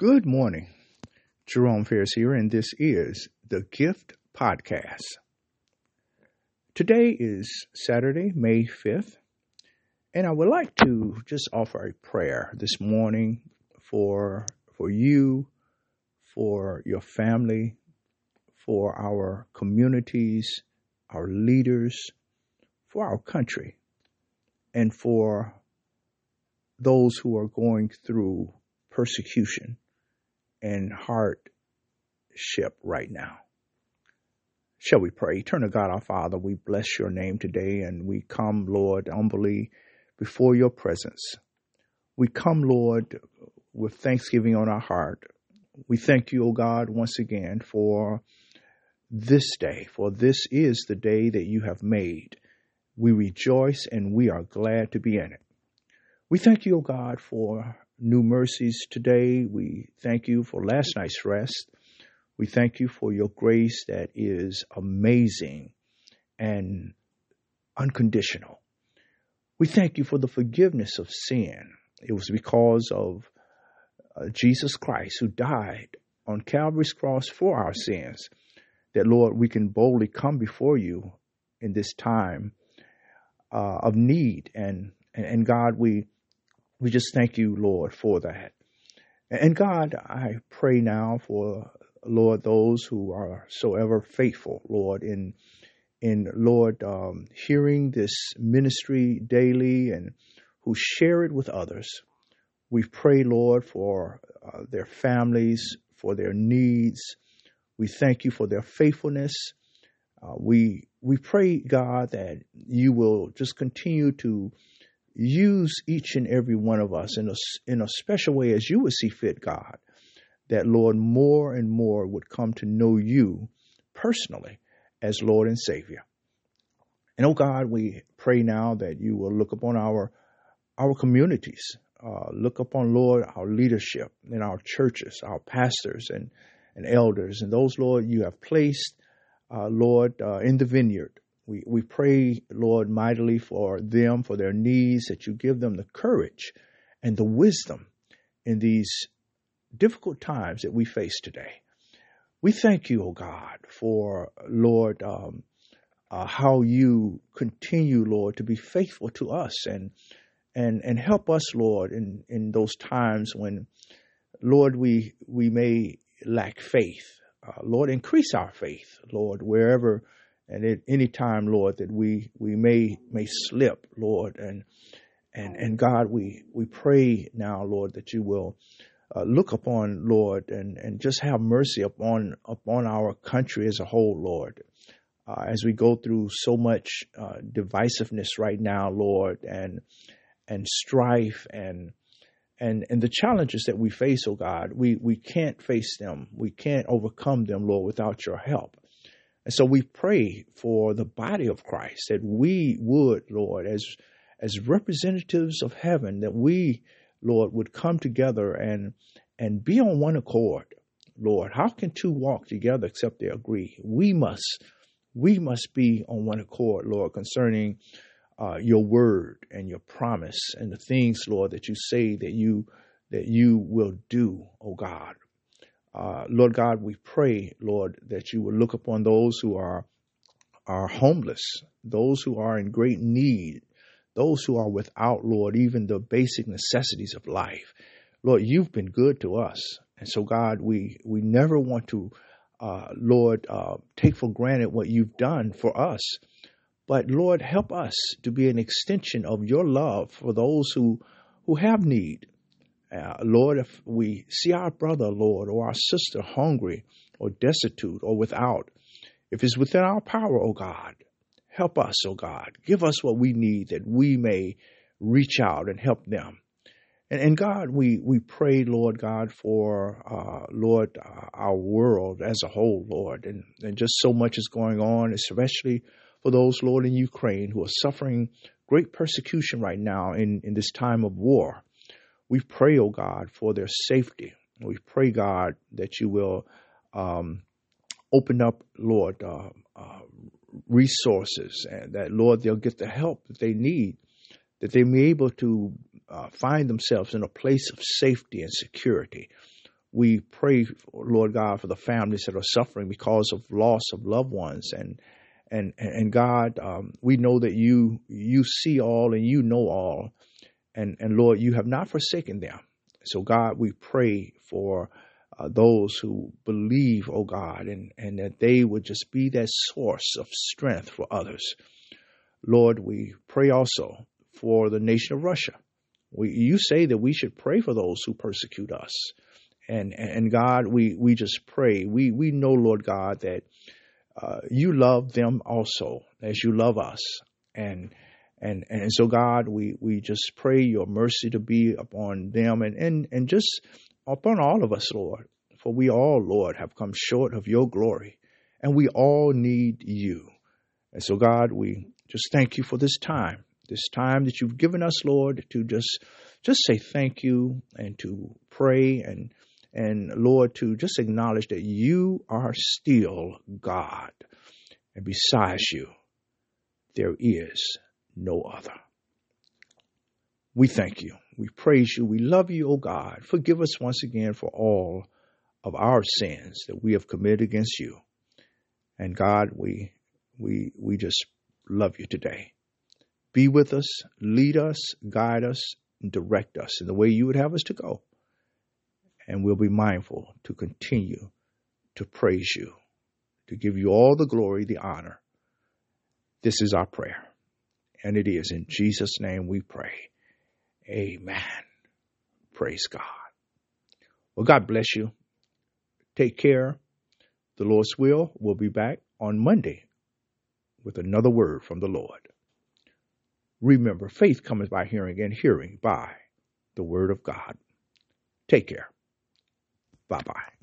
Good morning. Jerome Ferris here, and this is the Gift Podcast. Today is Saturday, May 5th, and I would like to just offer a prayer this morning for for you, for your family, for our communities, our leaders, for our country, and for those who are going through persecution and hardship right now. Shall we pray? Turn to God our Father, we bless your name today and we come, Lord, humbly before your presence. We come, Lord, with thanksgiving on our heart. We thank you, O God, once again for this day, for this is the day that you have made. We rejoice and we are glad to be in it. We thank you, O God, for new mercies today. We thank you for last night's rest. We thank you for your grace that is amazing and unconditional. We thank you for the forgiveness of sin. It was because of uh, Jesus Christ who died on Calvary's cross for our sins that, Lord, we can boldly come before you in this time uh, of need. And, and, and God, we we just thank you, Lord, for that. And God, I pray now for, Lord, those who are so ever faithful, Lord, in, in Lord, um, hearing this ministry daily and who share it with others. We pray, Lord, for uh, their families, for their needs. We thank you for their faithfulness. Uh, we we pray, God, that you will just continue to use each and every one of us in a, in a special way as you would see fit, God, that Lord, more and more would come to know you personally as Lord and Savior. And oh God, we pray now that you will look upon our our communities, uh, look upon Lord our leadership in our churches, our pastors and and elders, and those Lord you have placed, uh, Lord, uh, in the vineyard we, we pray, Lord, mightily for them, for their needs, that you give them the courage and the wisdom in these difficult times that we face today. We thank you, O oh God, for, Lord, um, uh, how you continue, Lord, to be faithful to us and and and help us, Lord, in, in those times when, Lord, we we may lack faith. Uh, Lord, increase our faith, Lord, wherever and at any time, Lord, that we we may may slip, Lord, and and and God, we we pray now, Lord, that you will uh, look upon, Lord, and and just have mercy upon upon our country as a whole, Lord. Uh, as we go through so much uh, divisiveness right now, Lord, and and strife and and and the challenges that we face, oh God, we we can't face them, we can't overcome them, Lord, without your help. And so we pray for the body of Christ that we would, Lord, as as representatives of heaven, that we, Lord, would come together and and be on one accord. Lord, how can two walk together except they agree? We must we must be on one accord, Lord, concerning uh, your word and your promise and the things, Lord, that you say that you that you will do, oh God. Uh, Lord God, we pray, Lord, that you will look upon those who are are homeless, those who are in great need, those who are without, Lord, even the basic necessities of life. Lord, you've been good to us, and so God, we we never want to, uh, Lord, uh, take for granted what you've done for us. But Lord, help us to be an extension of your love for those who who have need, uh, Lord, if we see our brother, Lord, or our sister hungry or destitute or without, if it's within our power, O oh God, help us, O oh God. Give us what we need that we may reach out and help them. And, and God, we, we pray, Lord God, for, uh, Lord, uh, our world as a whole, Lord, and, and just so much is going on, especially for those, Lord, in Ukraine who are suffering great persecution right now in, in this time of war. We pray, oh God, for their safety. We pray, God, that you will um, open up, Lord, uh, uh, resources and that, Lord, they'll get the help that they need, that they may be able to uh, find themselves in a place of safety and security. we pray, Lord God, for the families that are suffering because of loss of loved ones and and and God, um, we know that you you see all and you know all, and and Lord, you have not forsaken them. So God, we pray for uh, those who believe, oh God, and and that they would just be that source of strength for others. Lord, we pray also for the nation of Russia. We, you say that we should pray for those who persecute us and and God, we we just pray. We we know, Lord God, that uh, you love them also as you love us, and and and so God, we we just pray your mercy to be upon them and and and just upon all of us, Lord, for we all, Lord, have come short of your glory, and we all need you. And so, God, we just thank you for this time, this time that you've given us, Lord, to just just say thank you and to pray and and Lord, to just acknowledge that you are still God. And besides you, there is no other. We thank you. We praise you. We love you, O God. Forgive us once again for all of our sins that we have committed against you. And God, we we we just love you today. Be with us, lead us, guide us, and direct us in the way you would have us to go and we'll be mindful to continue to praise you, to give you all the glory, the honor. This is our prayer. And it is in Jesus' name we pray. Amen. Praise God. Well, God bless you. Take care. The Lord's will We'll be back on Monday with another word from the Lord. Remember, faith comes by hearing, and hearing by the word of God. Take care. Bye bye.